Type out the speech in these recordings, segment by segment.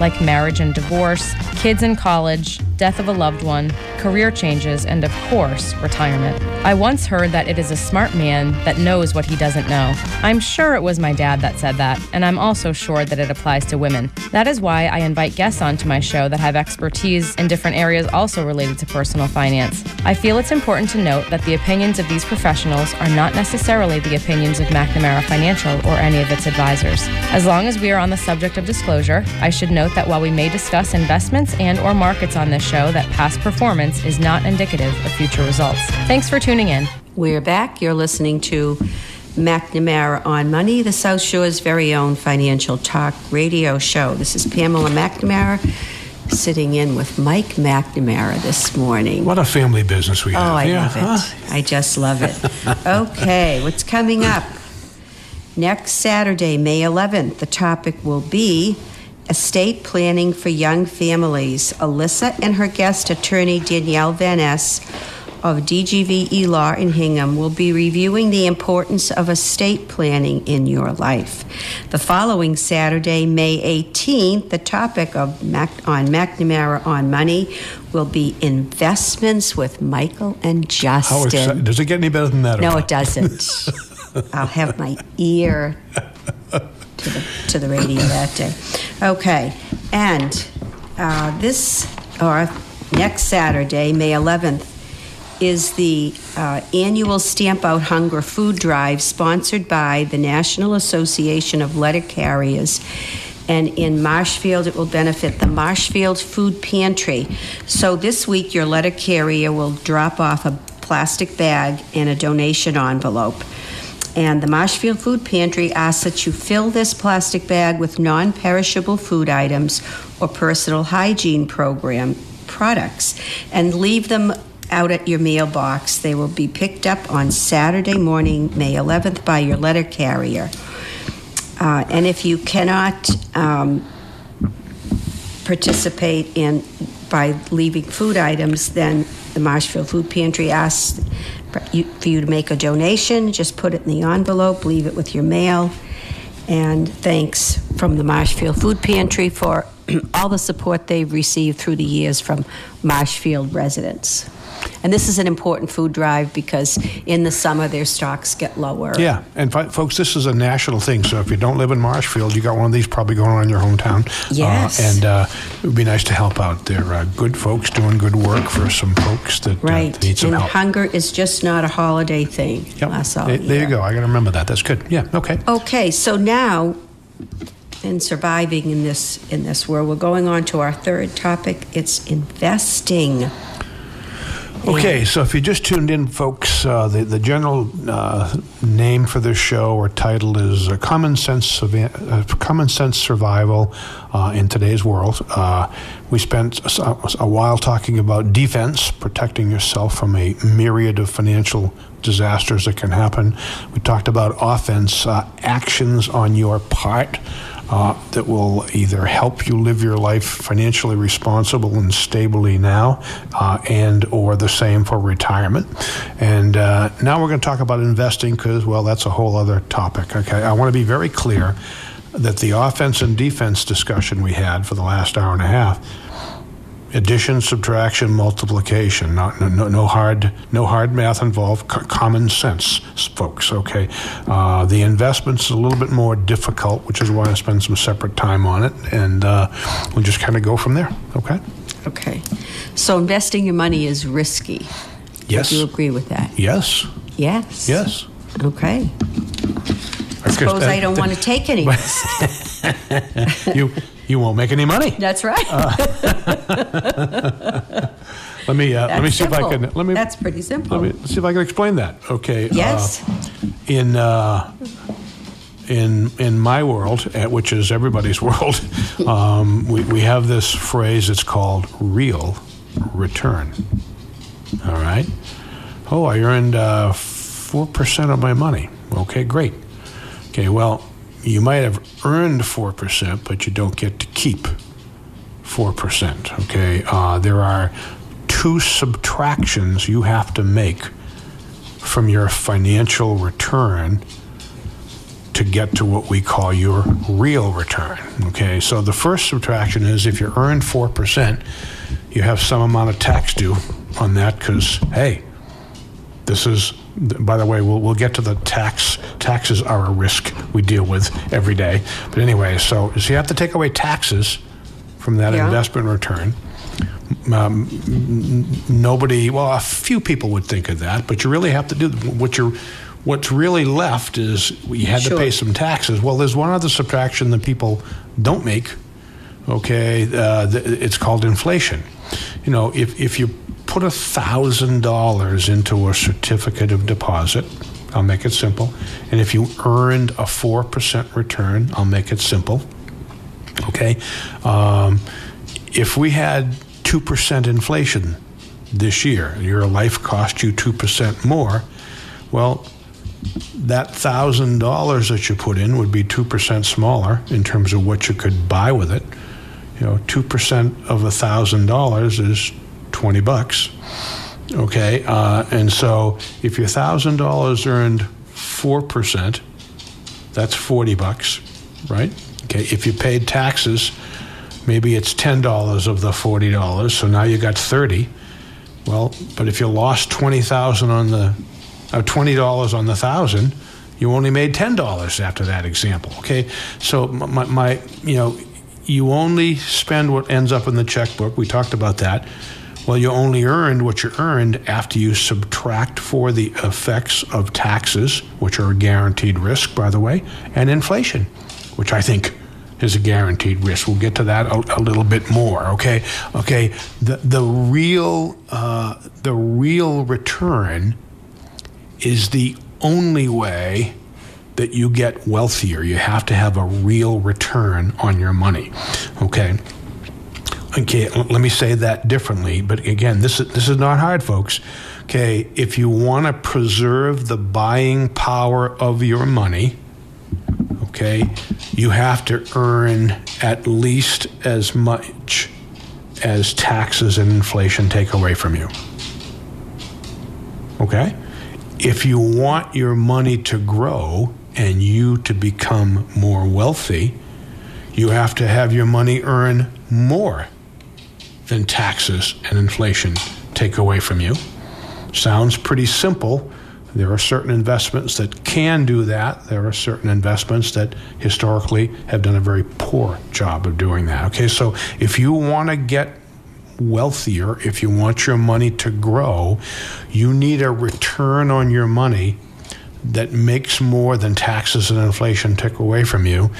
like marriage and divorce, kids in college, death of a loved one, career changes, and of course, retirement. I once heard that it is a smart man that knows what he doesn't know. I'm sure it was my dad that said that, and I'm also sure that it applies to women. That is why I invite guests onto my show that have expertise in different areas also related to personal finance. I feel it's important to note that the opinions of these professionals are not necessarily the opinions of McNamara Financial or any of its advisors. As long as we are on the subject of disclosure, I should note that while we may discuss investments and or markets on this show that past performance is not indicative of future results. Thanks for tuning in. We're back. You're listening to McNamara on Money, the South Shore's very own financial talk radio show. This is Pamela McNamara sitting in with Mike McNamara this morning. What a family business we have. Oh, have. I yeah. love it. huh? I just love it. Okay, what's coming up? Next Saturday, May 11th, the topic will be estate planning for young families. Alyssa and her guest attorney Danielle Van Ness of DGVE Law in Hingham will be reviewing the importance of estate planning in your life. The following Saturday, May 18th, the topic of Mac- on McNamara on Money will be investments with Michael and How Justin. exci- Does it get any better than that? No, it doesn't. I'll have my ear to the, to the radio that day. Okay, and uh, this, or next Saturday, May 11th, is the uh, annual Stamp Out Hunger Food Drive sponsored by the National Association of Letter Carriers. And in Marshfield, it will benefit the Marshfield Food Pantry. So this week, your letter carrier will drop off a plastic bag and a donation envelope. And the Marshfield Food Pantry asks that you fill this plastic bag with non perishable food items or personal hygiene program products and leave them out at your mailbox. They will be picked up on Saturday morning, May 11th, by your letter carrier. Uh, and if you cannot um, participate in by leaving food items, then the Marshfield Food Pantry asks you, for you to make a donation. Just put it in the envelope, leave it with your mail. And thanks from the Marshfield Food Pantry for all the support they've received through the years from Marshfield residents. And this is an important food drive because in the summer their stocks get lower. Yeah, and folks, this is a national thing. So if you don't live in Marshfield, you got one of these probably going on in your hometown. Yes. Uh, and uh, it would be nice to help out. They're uh, good folks doing good work for some folks that, uh, Right. need some and help. hunger is just not a holiday thing. Yep. There- there you go. I got to remember that. That's good. Yeah. Okay. Okay, so now in surviving in this in this world, we're going on to our third topic. It's investing. Okay, so if you just tuned in, folks, uh, the, the general uh, name for this show or title is uh, Common, Sense uh, Common Sense Survival uh, in Today's World. We spent a, a while talking about defense, protecting yourself from a myriad of financial disasters that can happen. We talked about offense, actions on your part uh, that will either help you live your life financially responsible and stably now, uh, and or the same for retirement. And uh, now we're going to talk about investing because, well, that's a whole other topic. Okay, I want to be very clear that the offense and defense discussion we had for the last hour and a half addition, subtraction, multiplication. Not, no, no hard, no hard math involved. C- common sense, folks. Okay, uh, the investment's is a little bit more difficult, which is why I spend some separate time on it, and uh, we'll just kind of go from there. Okay. Okay. So investing your money is risky. Yes. Do you agree with that? Yes. Yes. Yes. Okay. I suppose I don't want to take any risk. you you won't make any money. That's right. Uh, let me uh, let me see simple. if I can. Let me. That's pretty simple. Let me see if I can explain that. Okay. Uh, yes. In uh, in in my world, uh, which is everybody's world, um, we we have this phrase. It's called real return. All right. Oh, I earned uh, four percent of my money. Okay, great. Okay, well, you might have earned 4%, but you don't get to keep 4%. Okay, uh, there are two subtractions you have to make from your financial return to get to what we call your real return. Okay, so the first subtraction is if you earn 4%, you have some amount of tax due on that because, hey, this is by the way, we'll, we'll get to the tax. Taxes are a risk we deal with every day. But anyway, so, so you have to take away taxes from that yeah. investment return. Um, nobody, well, a few people would think of that, but you really have to do what you're. What's really left is you had sure. to pay some taxes. Well, there's one other subtraction that people don't make. Okay, uh, it's called inflation. You know, if if you put $1,000 into a certificate of deposit, I'll make it simple. And if you earned a 4% return, I'll make it simple. Okay? Um, if we had 2% inflation this year, your life cost you 2% more, well, that $1,000 that you put in would be 2% smaller in terms of what you could buy with it. You know, 2% of $1,000 is 20 bucks. Okay, uh, and so if your thousand dollars earned four percent, that's 40 bucks, right? Okay, if you paid taxes, maybe it's ten dollars of the forty dollars, so now you got 30. Well, but if you lost 20,000 on the, uh, twenty dollars on the thousand, you only made ten dollars after that example. Okay, so my, my, you know, you only spend what ends up in the checkbook. We talked about that. Well, you only earned what you earned after you subtract for the effects of taxes, which are a guaranteed risk, by the way, and inflation, which I think is a guaranteed risk. We'll get to that a, a little bit more. Okay, okay. The the real uh, the real return is the only way that you get wealthier. You have to have a real return on your money. Okay. Okay, let me say that differently. But again, this is this is not hard, folks. Okay, if you want to preserve the buying power of your money, okay, you have to earn at least as much as taxes and inflation take away from you. Okay? If you want your money to grow and you to become more wealthy, you have to have your money earn more than taxes and inflation take away from you. Sounds pretty simple. There are certain investments that can do that. There are certain investments that historically have done a very poor job of doing that. Okay, so if you want to get wealthier, if you want your money to grow, you need a return on your money that makes more than taxes and inflation take away from you.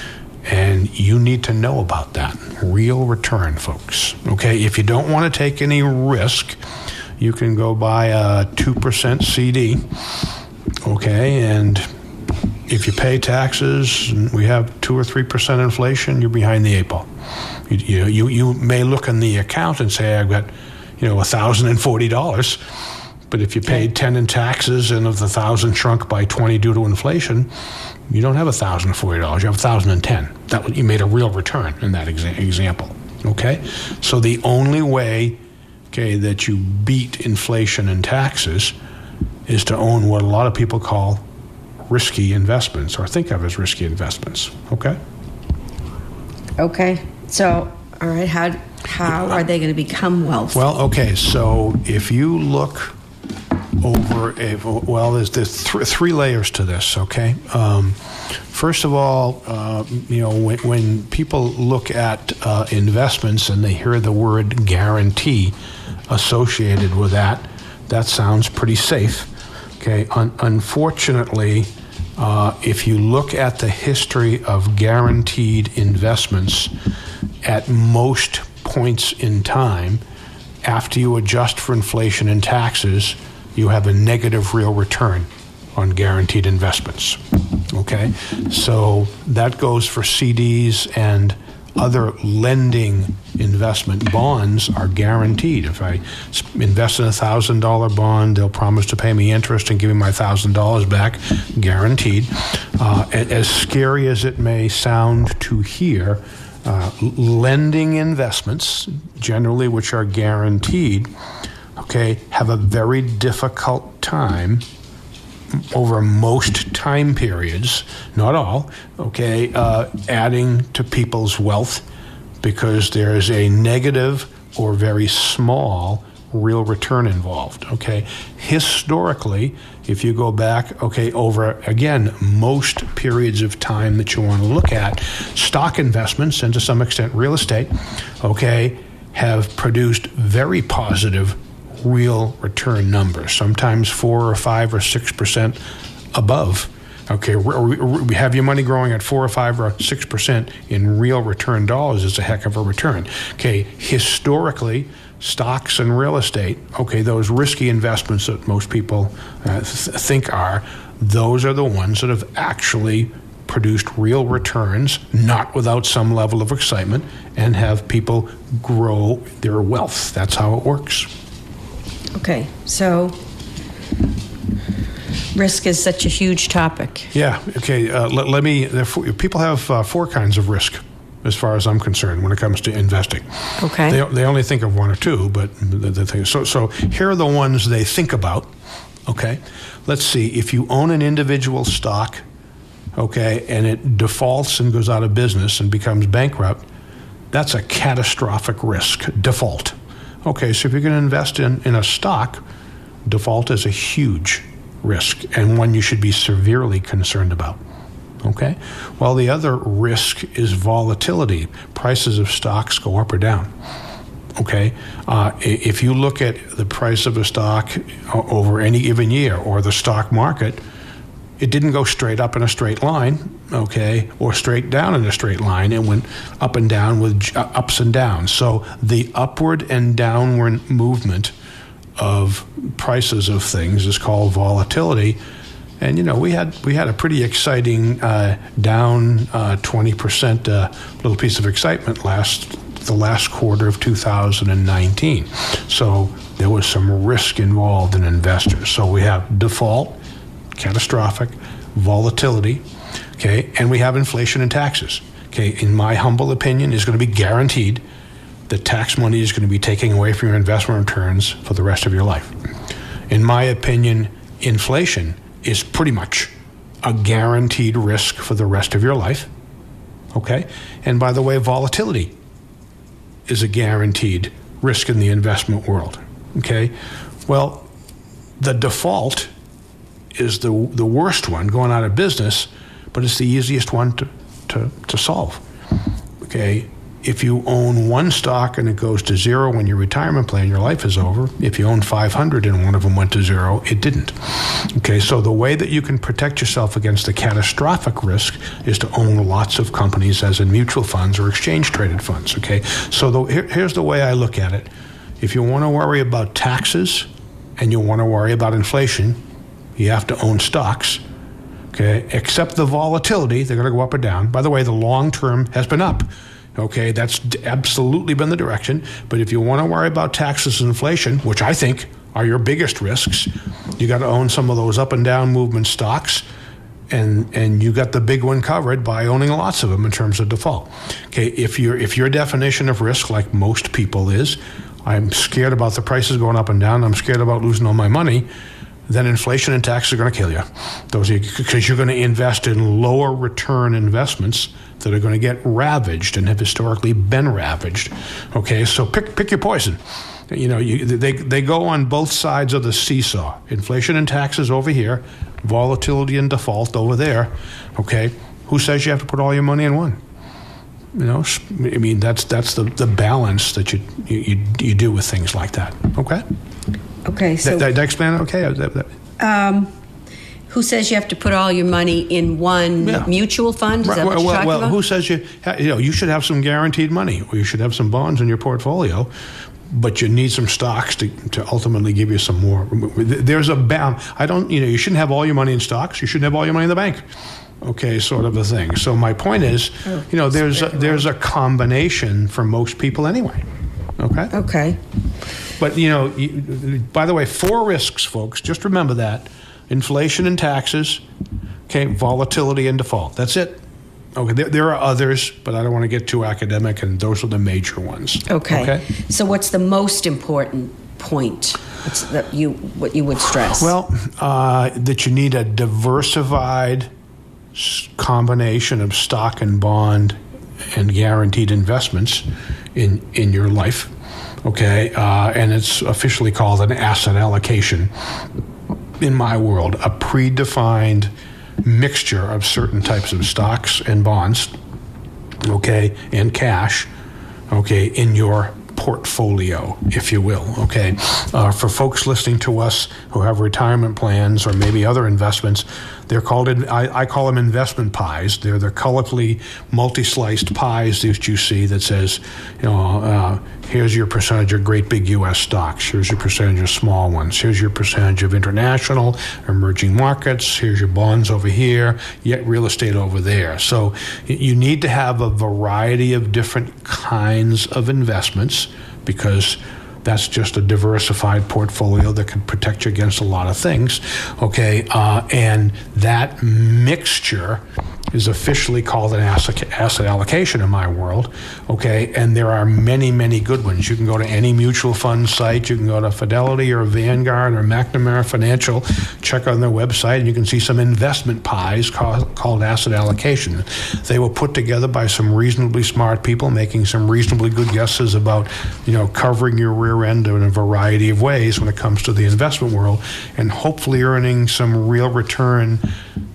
And you need to know about that real return, folks. Okay, if you don't want to take any risk, you can go buy a 2% CD, okay, and if you pay taxes and we have 2 or 3% inflation, you're behind the eight ball. You, you, you, you may look in the account and say, I've got, you know, $1,040. But if you paid 10 in taxes and of the 1000 shrunk by 20 due to inflation, you don't have $1,040. You have 1010 That You made a real return in that exa- example. Okay? So the only way, okay, that you beat inflation and taxes is to own what a lot of people call risky investments or think of as risky investments. Okay? Okay. So, all right, how, how are they going to become wealthy? Well, okay, so if you look over a, well, there's, there's th- three layers to this, okay? Um, first of all, uh, you know, when, when people look at uh, investments and they hear the word guarantee associated with that, that sounds pretty safe. Okay, Un- unfortunately, uh, if you look at the history of guaranteed investments at most points in time, after you adjust for inflation and taxes, you have a negative real return on guaranteed investments. Okay? So that goes for CDs and other lending investment bonds are guaranteed. If I invest in a thousand dollar bond, they'll promise to pay me interest and give me my thousand dollars back, guaranteed. Uh, as scary as it may sound to hear, uh, lending investments, generally which are guaranteed, okay, have a very difficult time over most time periods, not all, okay, uh, adding to people's wealth because there is a negative or very small real return involved. Okay, historically, if you go back, okay, over again most periods of time that you want to look at, stock investments and to some extent real estate, okay, have produced very positive real return numbers, sometimes four or five or six percent above. Okay, we have your money growing at four or five or six percent in real return dollars is a heck of a return. Okay, historically, stocks and real estate, okay, those risky investments that most people uh, th- think are, those are the ones that have actually produced real returns, not without some level of excitement, and have people grow their wealth. That's how it works. Okay, so risk is such a huge topic. Yeah. Okay. Uh, let, let, me. Four, people have uh, four kinds of risk, as far as I'm concerned, when it comes to investing. Okay. They, they only think of one or two, but the, the thing. So so here are the ones they think about. Okay. Let's see. If you own an individual stock, okay, and it defaults and goes out of business and becomes bankrupt, that's a catastrophic risk. Default. Okay, so if you're going to invest in, in a stock, default is a huge risk and one you should be severely concerned about. Okay? Well, the other risk is volatility. Prices of stocks go up or down. Okay? Uh, if you look at the price of a stock over any given year or the stock market, it didn't go straight up in a straight line, okay, or straight down in a straight line. It went up and down with ups and downs. So the upward and downward movement of prices of things is called volatility. And you know we had we had a pretty exciting uh, down twenty uh, percent uh, little piece of excitement last the last quarter of 2019. So there was some risk involved in investors. So we have default catastrophic, volatility, okay, and we have inflation and taxes. Okay, in my humble opinion, is going to be guaranteed that tax money is going to be taken away from your investment returns for the rest of your life. In my opinion, inflation is pretty much a guaranteed risk for the rest of your life. Okay? And by the way, volatility is a guaranteed risk in the investment world. Okay? Well, the default is the, the worst one, going out of business, but it's the easiest one to, to, to solve. Okay, if you own one stock and it goes to zero when your retirement plan, your life is over. If you own 500 and one of them went to zero, it didn't. Okay, so the way that you can protect yourself against the catastrophic risk is to own lots of companies, as in mutual funds or exchange traded funds. Okay, so the, here, here's the way I look at it if you want to worry about taxes and you want to worry about inflation, you have to own stocks. Okay, except the volatility, they're going to go up or down. By the way, the long term has been up. Okay, that's absolutely been the direction. But if you want to worry about taxes and inflation, which I think are your biggest risks, you got to own some of those up and down movement stocks. And, and you got the big one covered by owning lots of them in terms of default. Okay, if your if your definition of risk, like most people is, I'm scared about the prices going up and down. I'm scared about losing all my money then inflation and taxes are going to kill you. Those because you're going to invest in lower return investments that are going to get ravaged and have historically been ravaged. Okay, so pick pick your poison. You know, you, they they go on both sides of the seesaw. Inflation and taxes over here, volatility and default over there. Okay, who says you have to put all your money in one? You know, I mean that's that's the, the balance that you, you you do with things like that. Okay. Okay, so Did, did I explain it okay? That- that- um, who says you have to put all your money in one Yeah. mutual fund? Is that what well, you're well, talking well, about? who says you, ha- you know, you should have some guaranteed money or you should have some bonds in your portfolio, but you need some stocks to, to ultimately give you some more. There's a bound. I don't, you know, you shouldn't have all your money in stocks. You shouldn't have all your money in the bank. Okay, sort of a thing. So my point is, Oh, you know, there's a, there's a combination for most people anyway. Okay. okay. But you know, you, by the way, four risks, folks. Just remember that: inflation and taxes, okay, volatility and default. That's it. Okay, there, there are others, but I don't want to get too academic, and those are the major ones. Okay. Okay. So what's the most important point What's that you what you would stress? Well, uh, that you need a diversified combination of stock and bond and guaranteed investments in in your life. Okay, uh, and it's officially called an asset allocation. In my world, a predefined mixture of certain types of stocks and bonds, okay, and cash, okay, in your portfolio, if you will. Okay, uh, for folks listening to us who have retirement plans or maybe other investments, they're called. I, I call them investment pies. They're the colorfully multi-sliced pies that you see that says, you know, uh, here's your percentage of great big U.S. stocks. Here's your percentage of small ones. Here's your percentage of international, emerging markets. Here's your bonds over here. Yet real estate over there. So you need to have a variety of different kinds of investments because that's just a diversified portfolio that can protect you against a lot of things. Okay, uh, and that mixture is officially called an asset, asset allocation in my world. Okay, and there are many, many good ones. You can go to any mutual fund site. You can go to Fidelity or Vanguard or McNamara Financial. Check on their website, and you can see some investment pies called, called asset allocation. They were put together by some reasonably smart people making some reasonably good guesses about, you know, covering your rear end in a variety of ways when it comes to the investment world, and hopefully earning some real return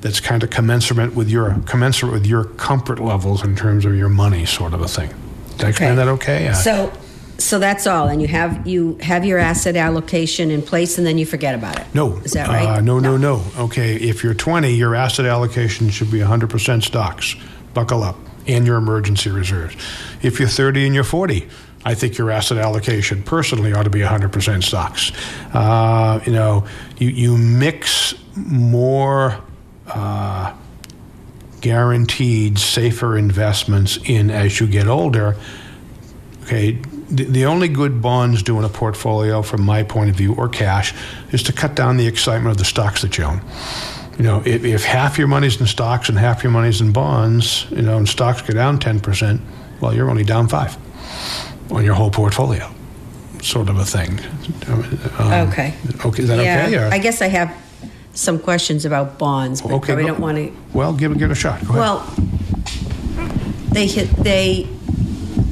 that's kind of commensurate with your commensurate with your comfort levels in terms of your money, sort of a thing. Did I explain that okay? So so that's all and you have you have your asset allocation in place and then you forget about it. no. Is that right? Uh, no, no, no. Okay, if you're 20, your asset allocation should be 100% stocks. Buckle up. And your emergency reserves. If you're 30 and you're 40, I think your asset allocation personally ought to be 100% stocks. Uh, you know, you, you mix more uh, guaranteed, safer investments in as you get older. Okay, the, the only good bonds do in a portfolio, from my point of view, or cash, is to cut down the excitement of the stocks that you own. You know, if, if half your money's in stocks and half your money's in bonds, you know, and stocks go down 10%, well, you're only down five on your whole portfolio, sort of a thing. Um, Okay. Okay, is that yeah, okay? or- I guess I have some questions about bonds, but okay, we go- don't want to Well, give it, give it a shot. Go ahead. Well, they hit they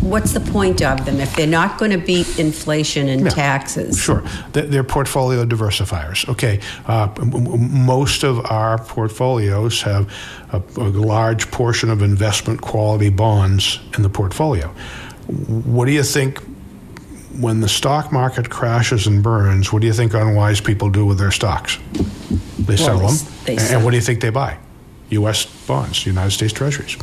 what's the point of them if they're not going to beat inflation and taxes? Sure. They're, portfolio diversifiers. Okay. Uh, most of our portfolios have a, a large portion of investment quality bonds in the portfolio. What do you think when the stock market crashes and burns? What do you think unwise people do with their stocks? They sell they them. they and sell. what do you think they buy? U.S. bonds, United States Treasuries.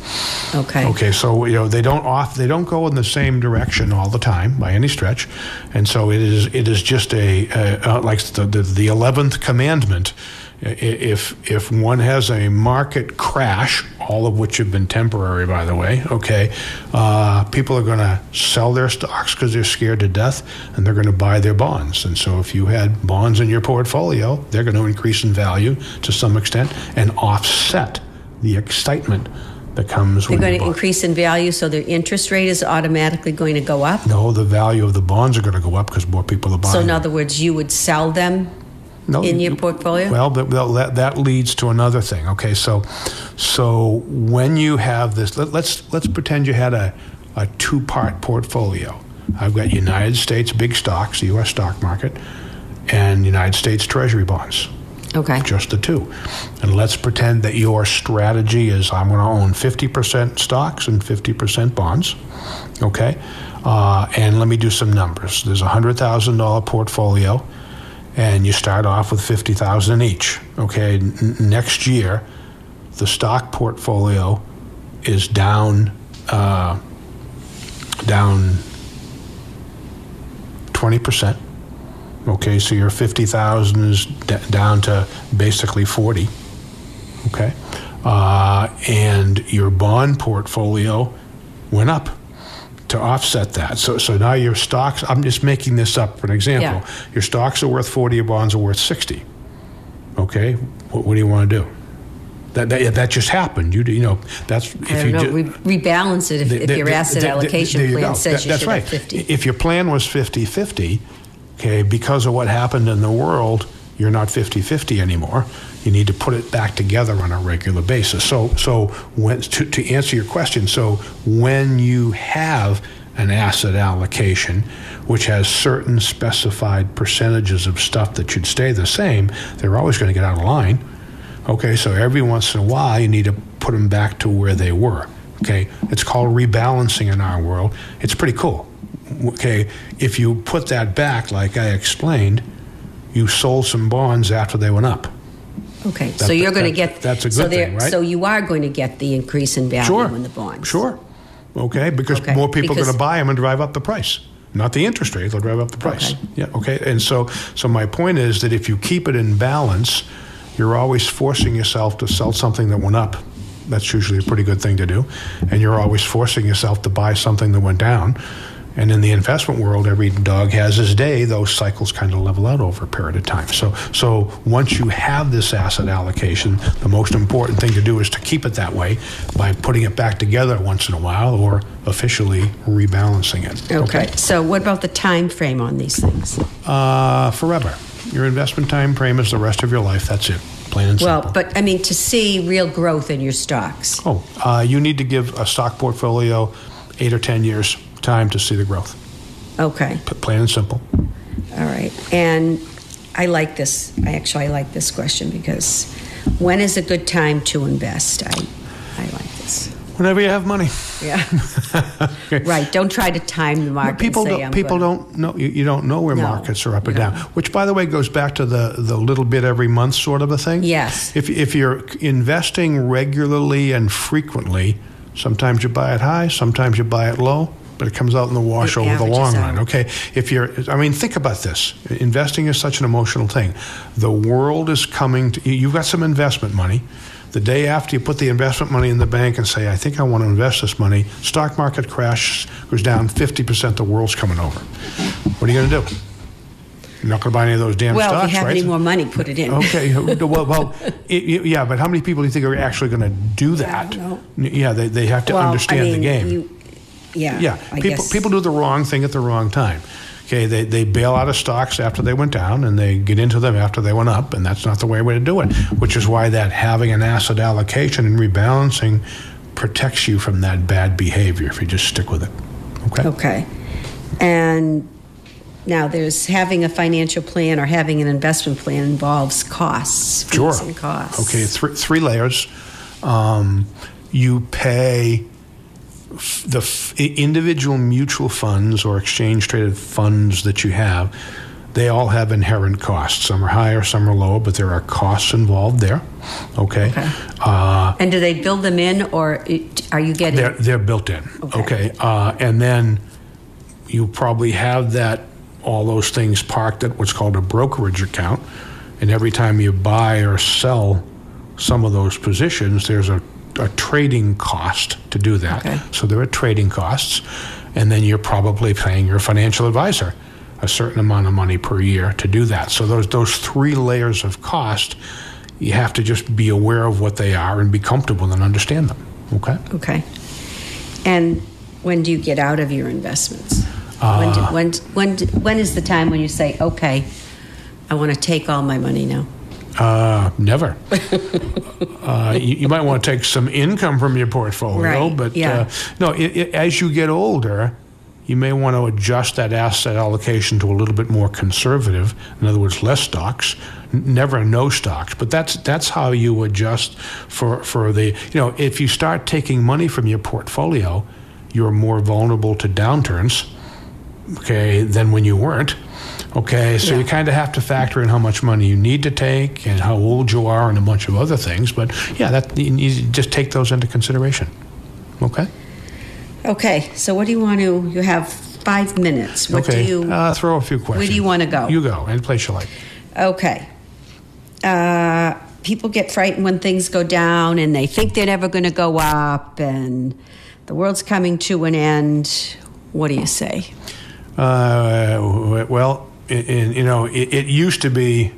Okay. Okay, so you know they don't off they don't go in the same direction all the time by any stretch, and so it is it is just a, a like the the eleventh commandment. If if one has a market crash, all of which have been temporary, by the way, okay, uh, people are going to sell their stocks because they're scared to death, and they're going to buy their bonds. And so, if you had bonds in your portfolio, they're going to increase in value to some extent and offset the excitement that comes They're when going to increase in value, so their interest rate is automatically going to go up? No, the value of the bonds are going to go up because more people are buying. So in them. other words, you would sell them No, in your you- portfolio? Well, that, that that leads to another thing. Okay, so so when you have this, let, let's let's pretend you had a a two part portfolio. I've got United States big stocks, the U.S. stock market, and United States Treasury bonds. Okay. Just the two. And let's pretend that your strategy is I'm going to own 50% stocks and 50% bonds. Okay? Uh, and let me do some numbers. There's a $100,000 portfolio, and you start off with 50000 each. Okay? N- next year, the stock portfolio is down, uh, down 20%. Okay, so your 50,000 is d- down to basically 40. Okay. Uh, and your bond portfolio went up to offset that. So, so now your stocks, I'm just making this up for an example. Yeah. Your stocks are worth 40, your bonds are worth 60. Okay. What, what do you want to do? That, that, that just happened. You, do- you know, that's if I you know, ju- re- rebalance it if, the- if your the- asset the- allocation you plan go. says That- you that's should right. have 50. If your plan was 50 50, okay, because of what happened in the world, you're not 50 50 anymore. You need to put it back together on a regular basis. So, so when, to, to answer your question, so when you have an asset allocation which has certain specified percentages of stuff that should stay the same, they're always going to get out of line. Okay, so every once in a while you need to put them back to where they were. Okay, it's called rebalancing in our world. It's pretty cool. Okay, if you put that back, like I explained, you sold some bonds after they went up. Okay, so you're going to get. that's a so good there- thing, right? So you are going to get the increase in value Sure. in the bonds. Sure. Okay, because Okay, more people are going to buy them and drive up the price. Not the interest rate, they'll drive up the price. Okay. Yeah, okay. And so so my point is that if you keep it in balance, you're always forcing yourself to sell something that went up. That's usually a pretty good thing to do. And you're always forcing yourself to buy something that went down. And in the investment world, every dog has his day. Those cycles kind of level out over a period of time. So, so once you have this asset allocation, the most important thing to do is to keep it that way by putting it back together once in a while or officially rebalancing it. Okay. So what about the time frame on these things? Uh, forever. Your investment time frame is the rest of your life. That's it. And simple. Well, but I mean to see real growth in your stocks. Oh, uh, you need to give a stock portfolio eight or ten years time to see the growth. Okay. P- Plain and simple. All right. And I like this. I actually I like this question because when is a good time to invest? I I like this. Whenever you have money. Yeah. right. Don't try to time the market. people don't, people gonna- don't know you, you don't know where No, markets are up and down which by the way goes back to the the little bit every month sort of a thing Yes. if if you're investing regularly and frequently sometimes you buy it high sometimes you buy it low but it comes out in the wash It over the long out. run okay if you're i mean think about this investing is such an emotional thing the world is coming to you- you've got some investment money the day after you put the investment money in the bank and say, I think I want to invest this money, stock market crash goes down 50%, the world's coming over. What are you going to do? You're not going to buy any of those damn Well, stocks, if you have right? any more money, put it in. Okay, well, well it, yeah, but how many people do you think are actually going to do that? Yeah, they, they have to Well, I understand mean, the game. You, yeah. yeah, I people guess. people do the wrong thing at the wrong time. Okay, they, they bail out of stocks after they went down and they get into them after they went up, and that's not the way, way to do it, which is why that having an asset allocation and rebalancing protects you from that bad behavior if you just stick with it. Okay? Okay. And now there's having a financial plan or having an investment plan involves costs, Sure. and costs. Okay, three, three layers. Um, you pay the f- individual mutual funds or exchange traded funds that you have. they all have inherent costs. Some are higher, some are lower, but there are costs involved there. Okay. Okay. Uh, And do they build them in, or are you getting? they're, they're built in. Okay. Okay. Uh, and then you probably have that, all those things parked at what's called a brokerage account. And every time you buy or sell some of those positions, there's a, a trading cost to do that. Okay. So there are trading costs. And then you're probably paying your financial advisor a certain amount of money per year to do that. So those, those three layers of cost, you have to just be aware of what they are and be comfortable and understand them. Okay? Okay. And when do you get out of your investments? Uh, when, do, when, when, when is the time when you say, okay, I want to take all my money now? Uh, never. uh, you, you might want to take some income from your portfolio, Right, but yeah. uh, no. i i as you get older, you may want to adjust that asset allocation to a little bit more conservative. In other words, less stocks, never no stocks. But that's that's how you adjust for for the you know if you start taking money from your portfolio, you're more vulnerable to downturns okay, than when you weren't. Okay, so you kind of have to factor in how much money you need to take and how old you are and a bunch of other things. But yeah, that you, just take those into consideration. Okay. Okay, so what do you want to, you have five minutes. What okay. do you, uh, throw a few questions. Where do you wanna go? You go. Any place you like. okay. Uh, people get frightened when things go down and they think they're never going to go up and the world's coming to an end. What do you say? Uh, well, in, you know, it, it used to be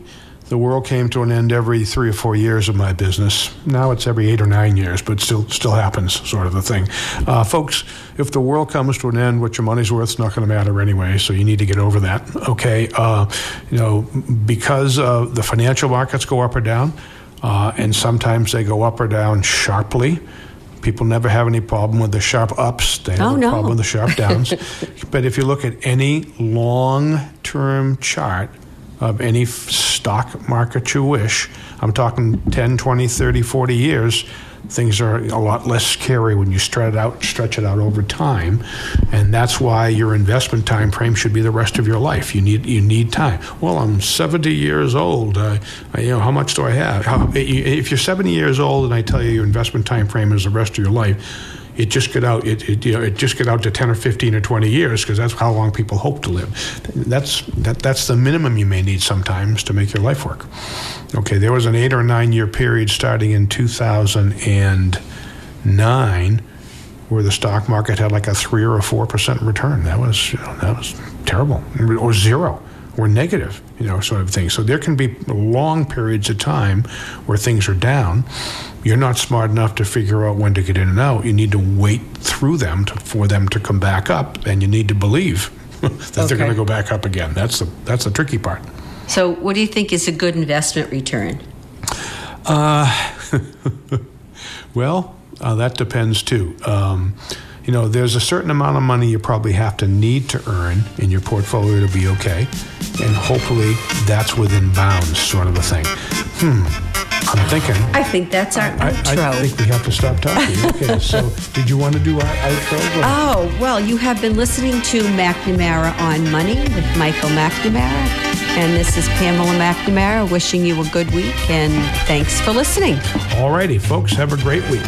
the world came to an end every three or four years of my business. Now it's every eight or nine years, but still still happens, sort of a thing. Uh, folks, if the world comes to an end, what your money's worth is not going to matter anyway. So you need to get over that. Okay, uh, you know, because uh, the financial markets go up or down, uh, and sometimes they go up or down sharply. People never have any problem with the sharp ups. They have Oh, no. problem with the sharp downs. but if you look at any long term chart of any stock market you wish, I'm talking 10, 20, 30, 40 years, things are a lot less scary when you stretch it out, stretch it out over time. And that's why your investment time frame should be the rest of your life. You need, you need time. Well, I'm 70 years old. Uh, you know, how much do I have? How, if you're 70 years old and I tell you your investment time frame is the rest of your life, it just get out it, it you know it just get out to 10 or 15 or 20 years because that's how long people hope to live. That's that that's the minimum you may need sometimes to make your life work. Okay there was an 8 or 9 year period starting in 2009 where the stock market had like a 3 or a 4% return. That was you know, that was terrible. Or zero or negative, you know, sort of thing. So there can be long periods of time where things are down. You're not smart enough to figure out when to get in and out. You need to wait through them to, for them to come back up, and you need to believe that they're going to go back up again. That's the that's the tricky part. So, what do you think is a good investment return? Well, uh, that depends too. Um, you know, there's a certain amount of money you probably have to need to earn in your portfolio to be okay, and hopefully that's within bounds, sort of a thing. Hmm. I'm thinking. I think that's our I, outro. I think we have to stop talking. Okay, so did you want to do our outro? Oh, well, you have been listening to McNamara on Money with Michael McNamara. And this is Pamela McNamara wishing you a good week and thanks for listening. All righty, folks, have a great week.